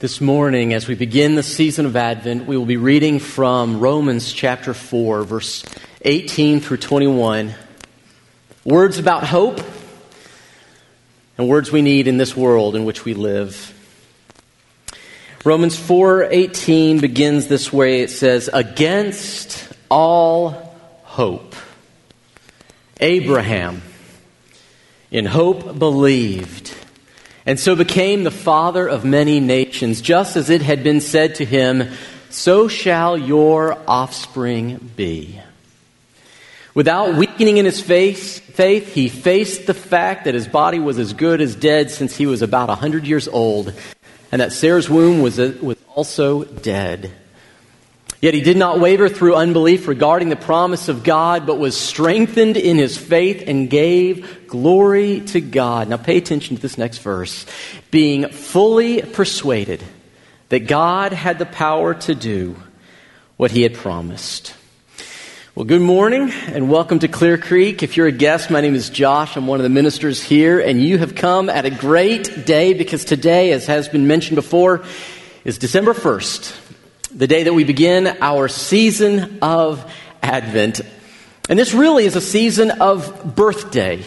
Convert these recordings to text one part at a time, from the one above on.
This morning, as we begin the season of Advent, we will be reading from Romans chapter 4, verse 18 through 21. Words about hope and words we need in this world in which we live. Romans 4:18 begins this way it says against all hope Abraham in hope believed and so became the father of many nations, just as it had been said to him, So shall your offspring be. Without weakening in his faith, faith, he faced the fact that his body was as good as dead since he was about a 100 years old, and that Sarah's womb was, was also dead. Yet he did not waver through unbelief regarding the promise of God, but was strengthened in his faith and gave glory to God. Now pay attention to this next verse. Being fully persuaded that God had the power to do what he had promised. Well, good morning and welcome to Clear Creek. If you're a guest, my name is Josh. I'm one of the ministers here, and you have come at a great day because today, as has been mentioned before, is December 1st the day that we begin our season of Advent. And this really is a season of birthday,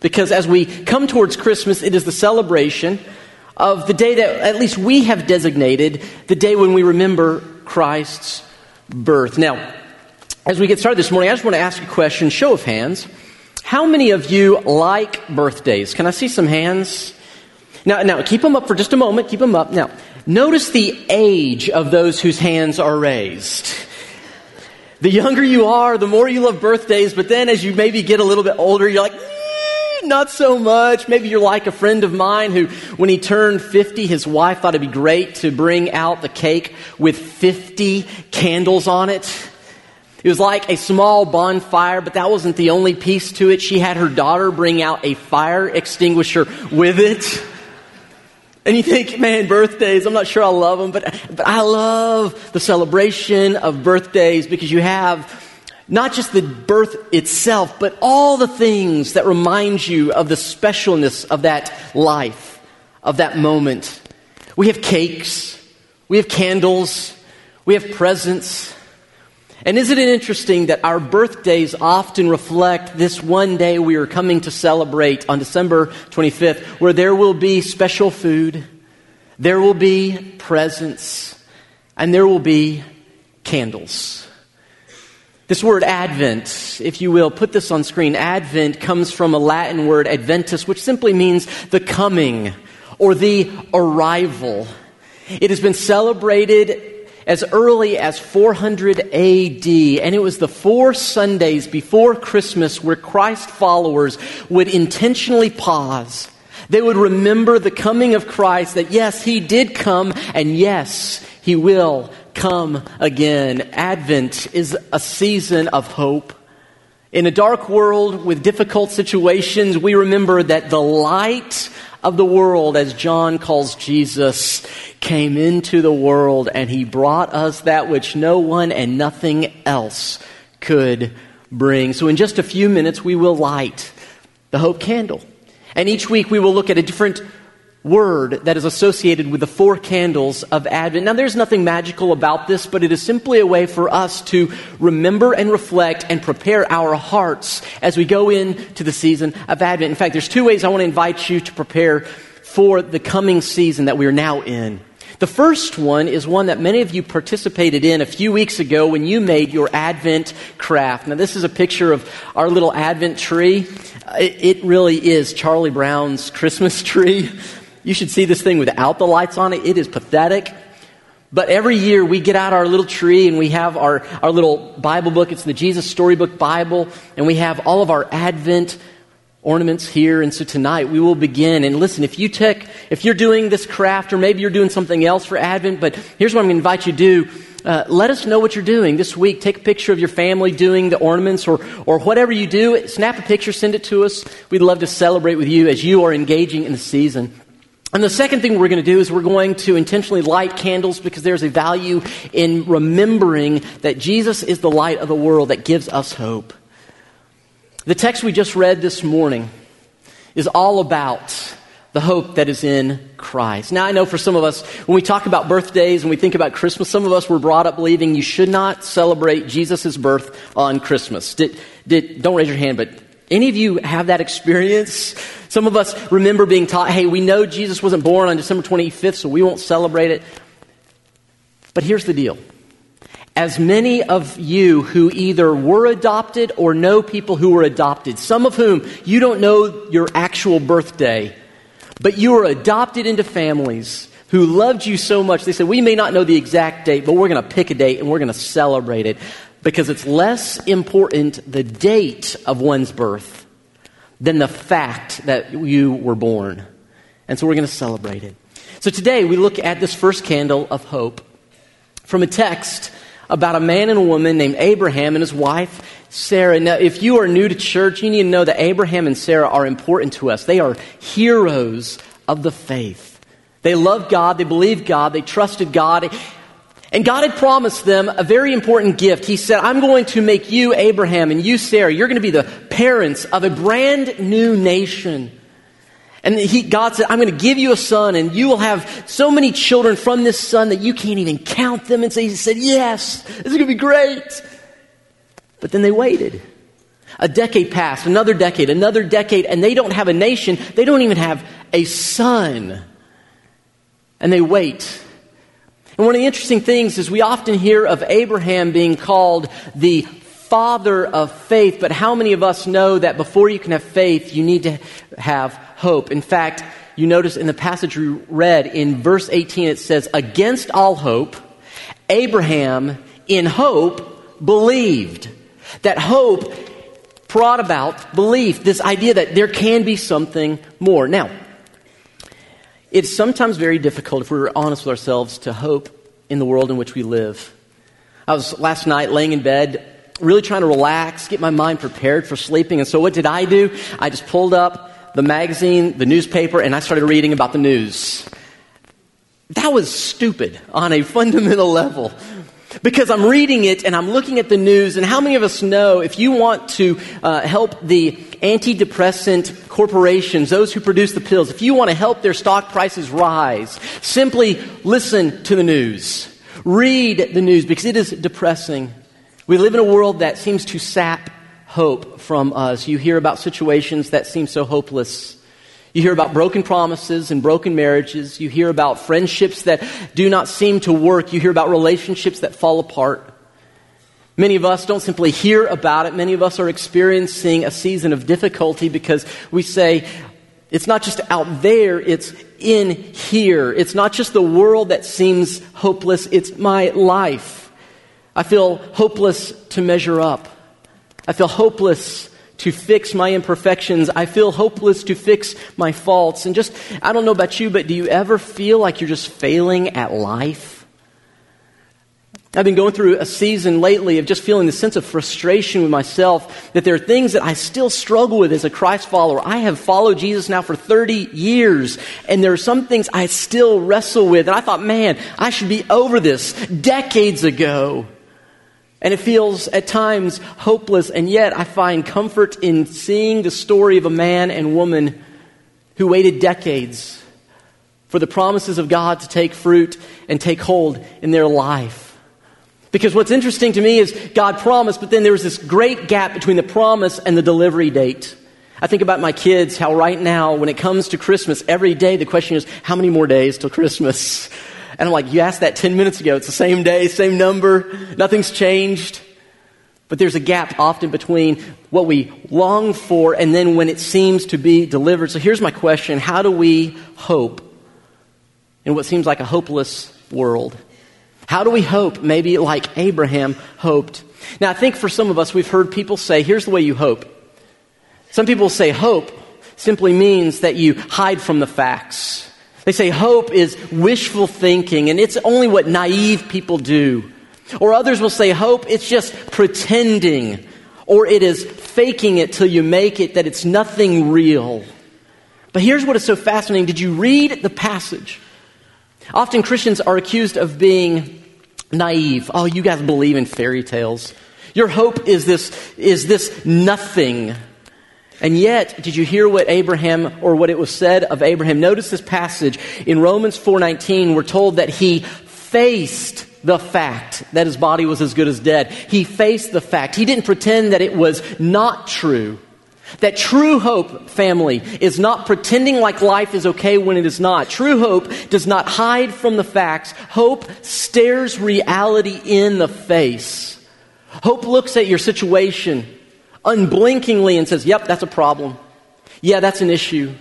because as we come towards Christmas, it is the celebration of the day that at least we have designated the day when we remember Christ's birth. Now, as we get started this morning, I just want to ask a question, show of hands. How many of you like birthdays? Can I see some hands? Now, now keep them up for just a moment. Keep them up. Now, Notice the age of those whose hands are raised. The younger you are, the more you love birthdays, but then as you maybe get a little bit older, you're like, eh, not so much. Maybe you're like a friend of mine who, when he turned 50, his wife thought it'd be great to bring out the cake with 50 candles on it. It was like a small bonfire, but that wasn't the only piece to it. She had her daughter bring out a fire extinguisher with it. And you think, man, birthdays, I'm not sure I love them, but, but I love the celebration of birthdays because you have not just the birth itself, but all the things that remind you of the specialness of that life, of that moment. We have cakes, we have candles, we have presents. And isn't it interesting that our birthdays often reflect this one day we are coming to celebrate on December 25th, where there will be special food, there will be presents, and there will be candles. This word Advent, if you will, put this on screen. Advent comes from a Latin word, Adventus, which simply means the coming or the arrival. It has been celebrated as early as 400 AD, and it was the four Sundays before Christmas where Christ followers would intentionally pause. They would remember the coming of Christ, that yes, He did come, and yes, He will come again. Advent is a season of hope. In a dark world with difficult situations, we remember that the light of the world, as John calls Jesus, came into the world and he brought us that which no one and nothing else could bring. So, in just a few minutes, we will light the hope candle. And each week, we will look at a different word that is associated with the four candles of Advent. Now, there's nothing magical about this, but it is simply a way for us to remember and reflect and prepare our hearts as we go into the season of Advent. In fact, there's two ways I want to invite you to prepare for the coming season that we are now in. The first one is one that many of you participated in a few weeks ago when you made your Advent craft. Now, this is a picture of our little Advent tree. It really is Charlie Brown's Christmas tree. You should see this thing without the lights on it. It is pathetic. But every year we get out our little tree and we have our, our little Bible book. It's the Jesus Storybook Bible. And we have all of our Advent ornaments here. And so tonight we will begin. And listen, if you take, if you're doing this craft or maybe you're doing something else for Advent, but here's what I'm going to invite you to do. Uh, let us know what you're doing this week. Take a picture of your family doing the ornaments or, or whatever you do. Snap a picture, send it to us. We'd love to celebrate with you as you are engaging in the season. And the second thing we're going to do is we're going to intentionally light candles because there's a value in remembering that Jesus is the light of the world that gives us hope. The text we just read this morning is all about the hope that is in Christ. Now, I know for some of us, when we talk about birthdays and we think about Christmas, some of us were brought up believing you should not celebrate Jesus' birth on Christmas. Did, did, don't raise your hand, but any of you have that experience? Some of us remember being taught, hey, we know Jesus wasn't born on December 25th, so we won't celebrate it. But here's the deal. As many of you who either were adopted or know people who were adopted, some of whom you don't know your actual birthday, but you were adopted into families who loved you so much, they said, We may not know the exact date, but we're going to pick a date and we're going to celebrate it because it's less important the date of one's birth than the fact that you were born. And so we're going to celebrate it. So today we look at this first candle of hope from a text about a man and a woman named Abraham and his wife Sarah. Now, if you are new to church, you need to know that Abraham and Sarah are important to us. They are heroes of the faith. They love God, they believe God, they trusted God. And God had promised them a very important gift. He said, I'm going to make you, Abraham, and you, Sarah, you're going to be the parents of a brand new nation. And he, God said, I'm going to give you a son, and you will have so many children from this son that you can't even count them. And so he said, Yes, this is going to be great. But then they waited. A decade passed, another decade, another decade, and they don't have a nation. They don't even have a son. And they wait. And one of the interesting things is we often hear of Abraham being called the father of faith, but how many of us know that before you can have faith, you need to have hope? In fact, you notice in the passage we read in verse 18, it says, Against all hope, Abraham in hope believed. That hope brought about belief, this idea that there can be something more. Now, it's sometimes very difficult, if we're honest with ourselves, to hope in the world in which we live. I was last night laying in bed, really trying to relax, get my mind prepared for sleeping. And so, what did I do? I just pulled up the magazine, the newspaper, and I started reading about the news. That was stupid on a fundamental level. Because I'm reading it and I'm looking at the news, and how many of us know if you want to uh, help the antidepressant corporations, those who produce the pills, if you want to help their stock prices rise, simply listen to the news. Read the news because it is depressing. We live in a world that seems to sap hope from us. You hear about situations that seem so hopeless. You hear about broken promises and broken marriages. You hear about friendships that do not seem to work. You hear about relationships that fall apart. Many of us don't simply hear about it. Many of us are experiencing a season of difficulty because we say, it's not just out there, it's in here. It's not just the world that seems hopeless, it's my life. I feel hopeless to measure up. I feel hopeless to fix my imperfections. I feel hopeless to fix my faults. And just, I don't know about you, but do you ever feel like you're just failing at life? I've been going through a season lately of just feeling the sense of frustration with myself that there are things that I still struggle with as a Christ follower. I have followed Jesus now for 30 years, and there are some things I still wrestle with. And I thought, man, I should be over this decades ago. And it feels at times hopeless, and yet I find comfort in seeing the story of a man and woman who waited decades for the promises of God to take fruit and take hold in their life. Because what's interesting to me is God promised, but then there was this great gap between the promise and the delivery date. I think about my kids, how right now, when it comes to Christmas, every day the question is, how many more days till Christmas? And I'm like, you asked that 10 minutes ago. It's the same day, same number. Nothing's changed. But there's a gap often between what we long for and then when it seems to be delivered. So here's my question How do we hope in what seems like a hopeless world? How do we hope, maybe like Abraham hoped? Now, I think for some of us, we've heard people say, here's the way you hope. Some people say hope simply means that you hide from the facts. They say hope is wishful thinking, and it's only what naive people do. Or others will say hope, it's just pretending, or it is faking it till you make it, that it's nothing real. But here's what is so fascinating. Did you read the passage? Often Christians are accused of being naive. Oh, you guys believe in fairy tales. Your hope is this, is this nothing And yet, did you hear what Abraham or what it was said of Abraham? Notice this passage in Romans 4:19 we're told that he faced the fact that his body was as good as dead. He faced the fact. He didn't pretend that it was not true. That true hope, family, is not pretending like life is okay when it is not. True hope does not hide from the facts. Hope stares reality in the face. Hope looks at your situation unblinkingly and says, Yep, that's a problem. Yeah, that's an issue.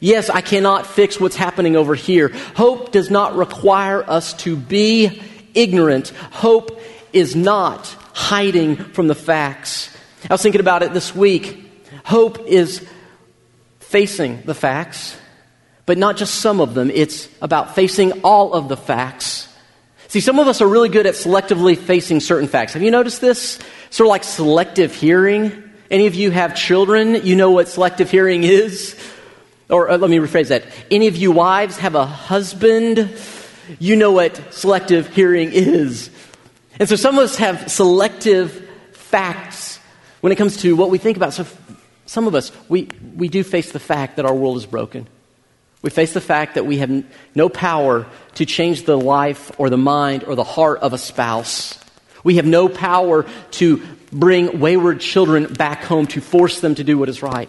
Yes, I cannot fix what's happening over here. Hope does not require us to be ignorant. Hope is not hiding from the facts. I was thinking about it this week. Hope is facing the facts, but not just some of them. It's about facing all of the facts. See, some of us are really good at selectively facing certain facts. Have you noticed this? Sort of like selective hearing. Any of you have children? You know what selective hearing is? Or uh, let me rephrase that. Any of you wives have a husband? You know what selective hearing is. And so some of us have selective facts when it comes to what we think about. So some of us, we, we do face the fact that our world is broken. We face the fact that we have no power to change the life or the mind or the heart of a spouse. We have no power to bring wayward children back home to force them to do what is right.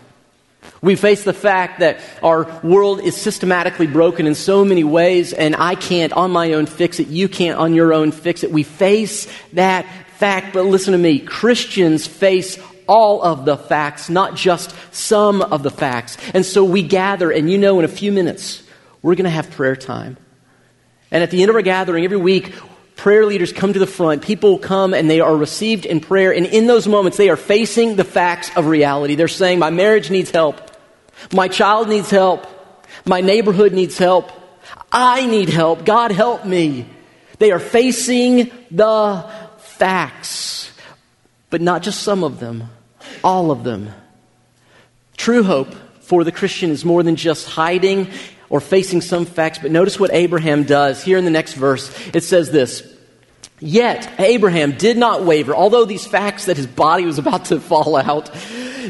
We face the fact that our world is systematically broken in so many ways, and I can't on my own fix it. You can't on your own fix it. We face that fact, but listen to me. Christians face all of the facts, not just some of the facts. And so we gather, and you know, in a few minutes, we're going to have prayer time. And at the end of our gathering, every week, prayer leaders come to the front. People come and they are received in prayer. And in those moments, they are facing the facts of reality. They're saying, My marriage needs help. My child needs help. My neighborhood needs help. I need help. God help me. They are facing the facts, but not just some of them, all of them. True hope for the Christian is more than just hiding or facing some facts, but notice what Abraham does. Here in the next verse, it says this Yet Abraham did not waver, although these facts that his body was about to fall out,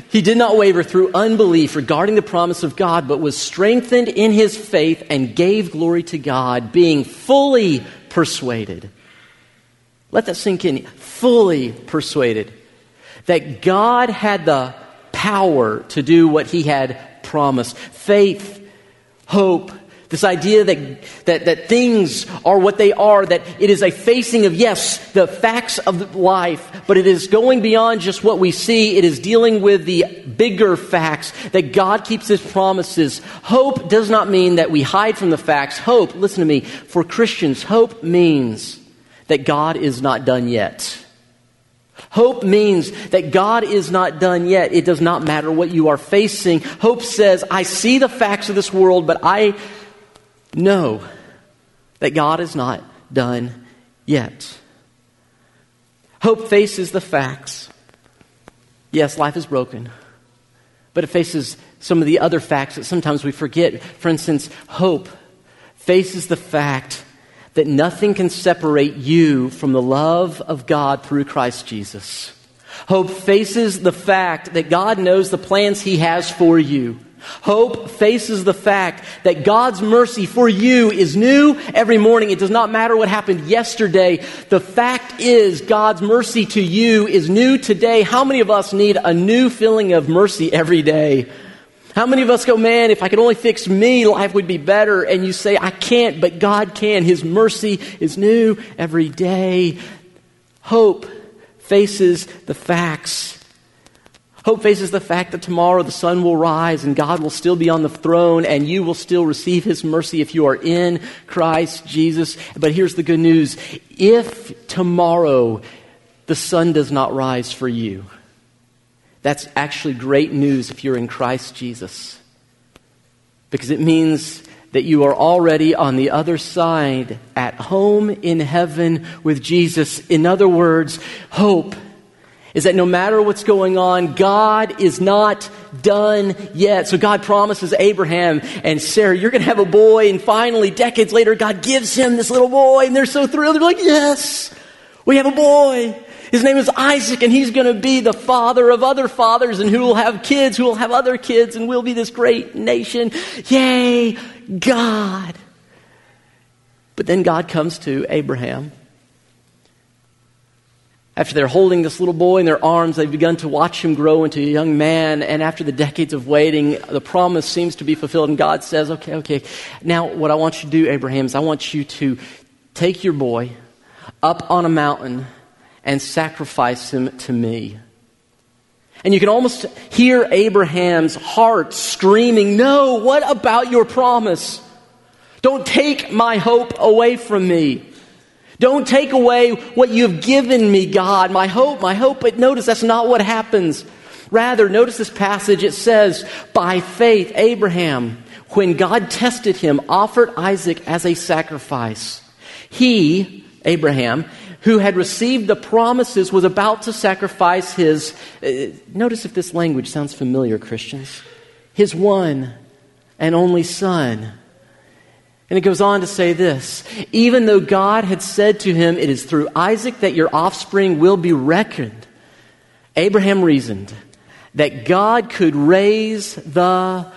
he did not waver through unbelief regarding the promise of God, but was strengthened in his faith and gave glory to God, being fully persuaded. Let that sink in. Fully persuaded that God had the power to do what he had promised. Faith, hope, this idea that, that, that things are what they are, that it is a facing of, yes, the facts of life, but it is going beyond just what we see. It is dealing with the bigger facts, that God keeps his promises. Hope does not mean that we hide from the facts. Hope, listen to me, for Christians, hope means that God is not done yet. Hope means that God is not done yet. It does not matter what you are facing. Hope says, I see the facts of this world, but I know that God is not done yet. Hope faces the facts. Yes, life is broken, but it faces some of the other facts that sometimes we forget. For instance, hope faces the fact that nothing can separate you from the love of God through Christ Jesus. Hope faces the fact that God knows the plans He has for you. Hope faces the fact that God's mercy for you is new every morning. It does not matter what happened yesterday. The fact is God's mercy to you is new today. How many of us need a new feeling of mercy every day? How many of us go, man, if I could only fix me, life would be better? And you say, I can't, but God can. His mercy is new every day. Hope faces the facts. Hope faces the fact that tomorrow the sun will rise and God will still be on the throne and you will still receive His mercy if you are in Christ Jesus. But here's the good news. If tomorrow the sun does not rise for you, that's actually great news if you're in Christ Jesus. Because it means that you are already on the other side, at home in heaven with Jesus. In other words, hope is that no matter what's going on, God is not done yet. So God promises Abraham and Sarah, you're going to have a boy. And finally, decades later, God gives him this little boy, and they're so thrilled. They're like, yes, we have a boy. His name is Isaac, and he's going to be the father of other fathers, and who will have kids, who will have other kids, and we'll be this great nation. Yay, God. But then God comes to Abraham. After they're holding this little boy in their arms, they've begun to watch him grow into a young man. And after the decades of waiting, the promise seems to be fulfilled. And God says, Okay, okay, now what I want you to do, Abraham, is I want you to take your boy up on a mountain and sacrifice him to me. And you can almost hear Abraham's heart screaming, No, what about your promise? Don't take my hope away from me. Don't take away what you've given me, God, my hope, my hope. But notice that's not what happens. Rather, notice this passage. It says, By faith, Abraham, when God tested him, offered Isaac as a sacrifice. He, Abraham, who had received the promises, was about to sacrifice his. Uh, notice if this language sounds familiar, Christians. His one and only son. And it goes on to say this even though God had said to him, It is through Isaac that your offspring will be reckoned, Abraham reasoned that God could raise the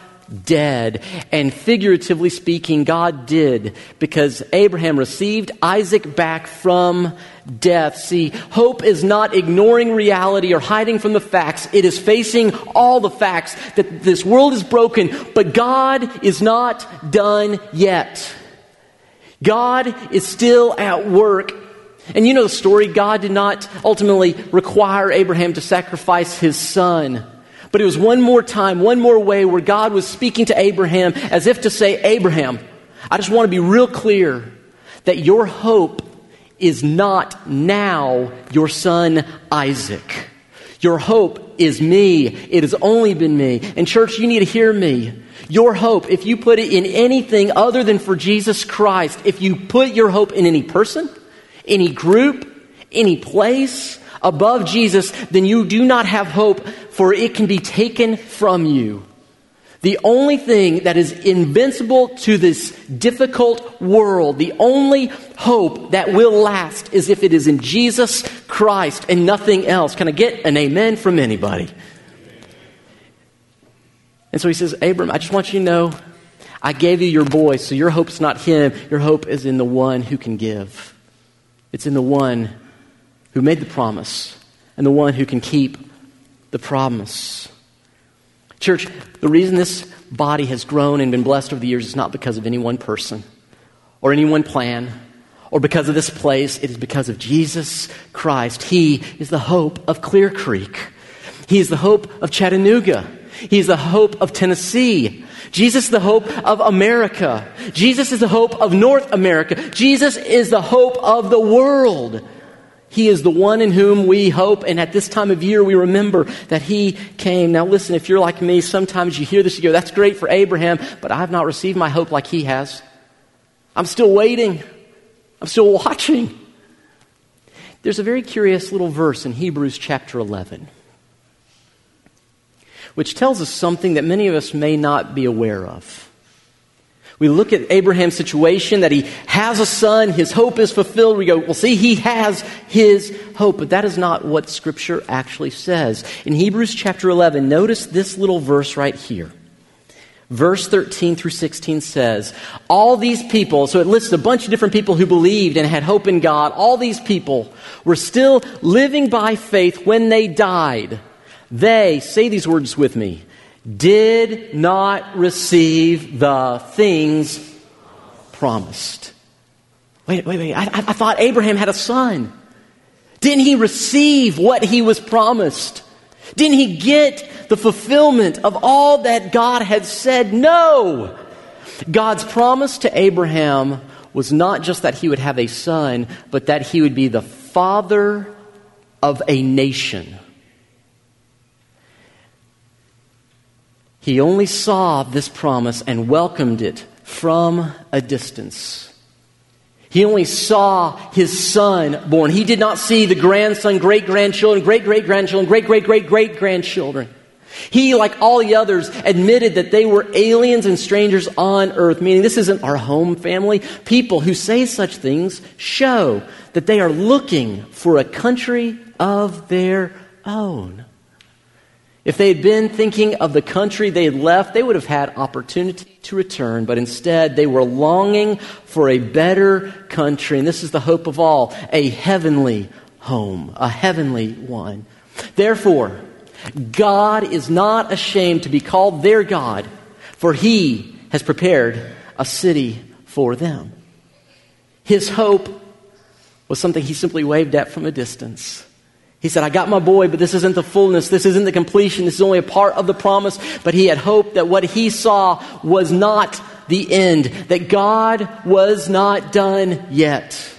dead. And figuratively speaking, God did because Abraham received Isaac back from death. See, hope is not ignoring reality or hiding from the facts. It is facing all the facts that this world is broken, but God is not done yet. God is still at work. And you know the story. God did not ultimately require Abraham to sacrifice his son. But it was one more time, one more way where God was speaking to Abraham as if to say, Abraham, I just want to be real clear that your hope is not now your son Isaac. Your hope is me. It has only been me. And, church, you need to hear me. Your hope, if you put it in anything other than for Jesus Christ, if you put your hope in any person, any group, any place, above Jesus, then you do not have hope, for it can be taken from you. The only thing that is invincible to this difficult world, the only hope that will last is if it is in Jesus Christ and nothing else. Can I get an amen from anybody? And so he says, Abram, I just want you to know I gave you your boy, so your hope's not him. Your hope is in the one who can give. It's in the one who made the promise and the one who can keep the promise. Church, the reason this body has grown and been blessed over the years is not because of any one person or any one plan or because of this place. It is because of Jesus Christ. He is the hope of Clear Creek. He is the hope of Chattanooga. He is the hope of Tennessee. Jesus is the hope of America. Jesus is the hope of North America. Jesus is the hope of the world. He is the one in whom we hope, and at this time of year, we remember that He came. Now, listen, if you're like me, sometimes you hear this, you go, that's great for Abraham, but I have not received my hope like he has. I'm still waiting, I'm still watching. There's a very curious little verse in Hebrews chapter 11, which tells us something that many of us may not be aware of. We look at Abraham's situation that he has a son, his hope is fulfilled. We go, well, see, he has his hope. But that is not what Scripture actually says. In Hebrews chapter 11, notice this little verse right here. Verse 13 through 16 says, All these people, so it lists a bunch of different people who believed and had hope in God. All these people were still living by faith when they died. They, say these words with me, did not receive the things promised. Wait, wait, wait. I, I, thought Abraham had a son. Didn't he receive what he was promised? Didn't he get the fulfillment of all that God had said? No. God's promise to Abraham was not just that he would have a son, but that he would be the father of a nation. He only saw this promise and welcomed it from a distance. He only saw his son born. He did not see the grandson, great grandchildren, great great grandchildren, great great great great grandchildren. He, like all the others, admitted that they were aliens and strangers on earth, meaning this isn't our home family. People who say such things show that they are looking for a country of their own. If they had been thinking of the country they had left, they would have had opportunity to return, but instead they were longing for a better country. And this is the hope of all a heavenly home, a heavenly one. Therefore, God is not ashamed to be called their God, for he has prepared a city for them. His hope was something he simply waved at from a distance. He said, I got my boy, but this isn't the fullness. This isn't the completion. This is only a part of the promise. But he had hoped that what he saw was not the end, that God was not done yet,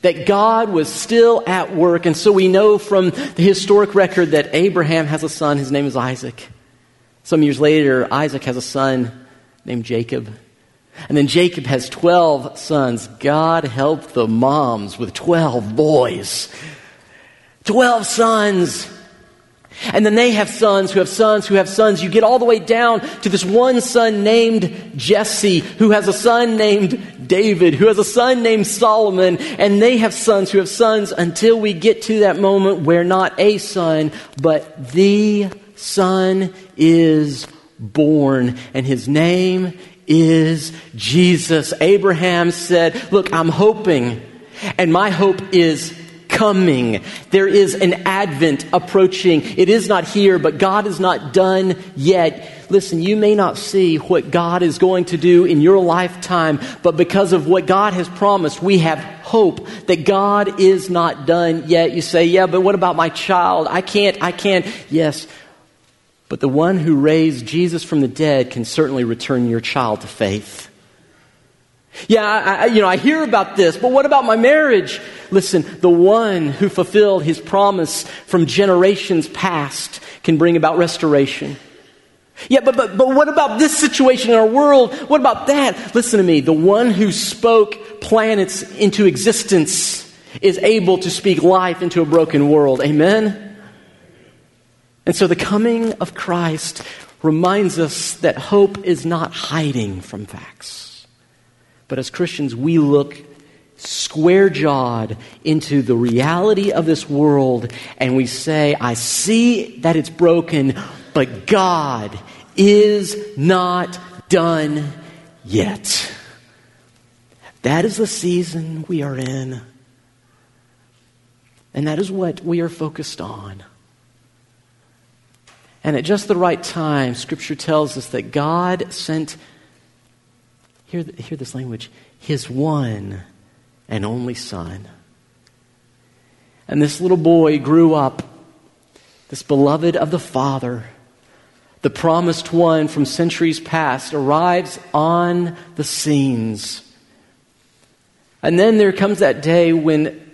that God was still at work. And so we know from the historic record that Abraham has a son. His name is Isaac. Some years later, Isaac has a son named Jacob. And then Jacob has 12 sons. God help the moms with 12 boys. 12 sons. And then they have sons who have sons who have sons. You get all the way down to this one son named Jesse, who has a son named David, who has a son named Solomon, and they have sons who have sons until we get to that moment where not a son, but the son is born, and his name is Jesus. Abraham said, Look, I'm hoping, and my hope is coming. There is an advent approaching. It is not here, but God is not done yet. Listen, you may not see what God is going to do in your lifetime, but because of what God has promised, we have hope that God is not done yet. You say, yeah, but what about my child? I can't, I can't. Yes, but the one who raised Jesus from the dead can certainly return your child to faith. Yeah, I, you know, I hear about this, but what about my marriage? Listen, the one who fulfilled his promise from generations past can bring about restoration. Yeah, but, but, but what about this situation in our world? What about that? Listen to me. The one who spoke planets into existence is able to speak life into a broken world. Amen? And so the coming of Christ reminds us that hope is not hiding from facts. But as Christians, we look square jawed into the reality of this world and we say, I see that it's broken, but God is not done yet. That is the season we are in. And that is what we are focused on. And at just the right time, Scripture tells us that God sent, hear, hear this language, His one and only Son. And this little boy grew up, this beloved of the Father, the promised one from centuries past, arrives on the scenes. And then there comes that day when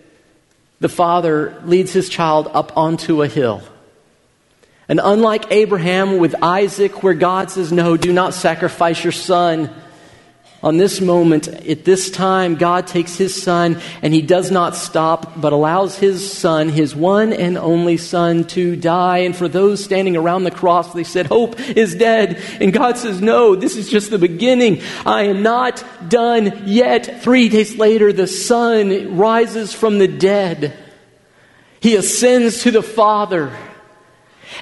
the father leads his child up onto a hill. And unlike Abraham with Isaac, where God says, No, do not sacrifice your son. On this moment, at this time, God takes his son and he does not stop, but allows his son, his one and only son, to die. And for those standing around the cross, they said, Hope is dead. And God says, No, this is just the beginning. I am not done yet. Three days later, the son rises from the dead. He ascends to the Father.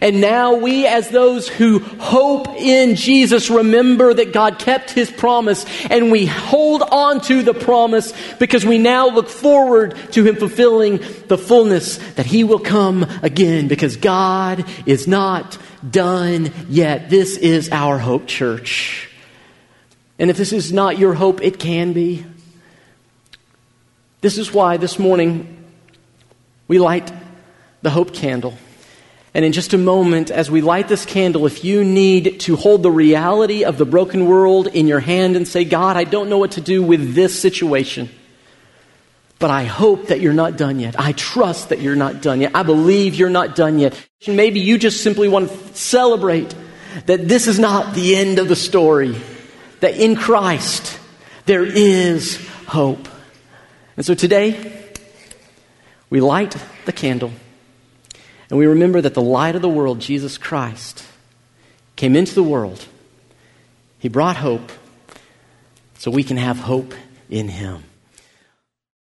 And now we, as those who hope in Jesus, remember that God kept his promise and we hold on to the promise because we now look forward to him fulfilling the fullness that he will come again because God is not done yet. This is our hope, church. And if this is not your hope, it can be. This is why this morning we light the hope candle. And in just a moment, as we light this candle, if you need to hold the reality of the broken world in your hand and say, God, I don't know what to do with this situation, but I hope that you're not done yet. I trust that you're not done yet. I believe you're not done yet. Maybe you just simply want to celebrate that this is not the end of the story, that in Christ there is hope. And so today, we light the candle. And we remember that the light of the world, Jesus Christ, came into the world. He brought hope so we can have hope in Him.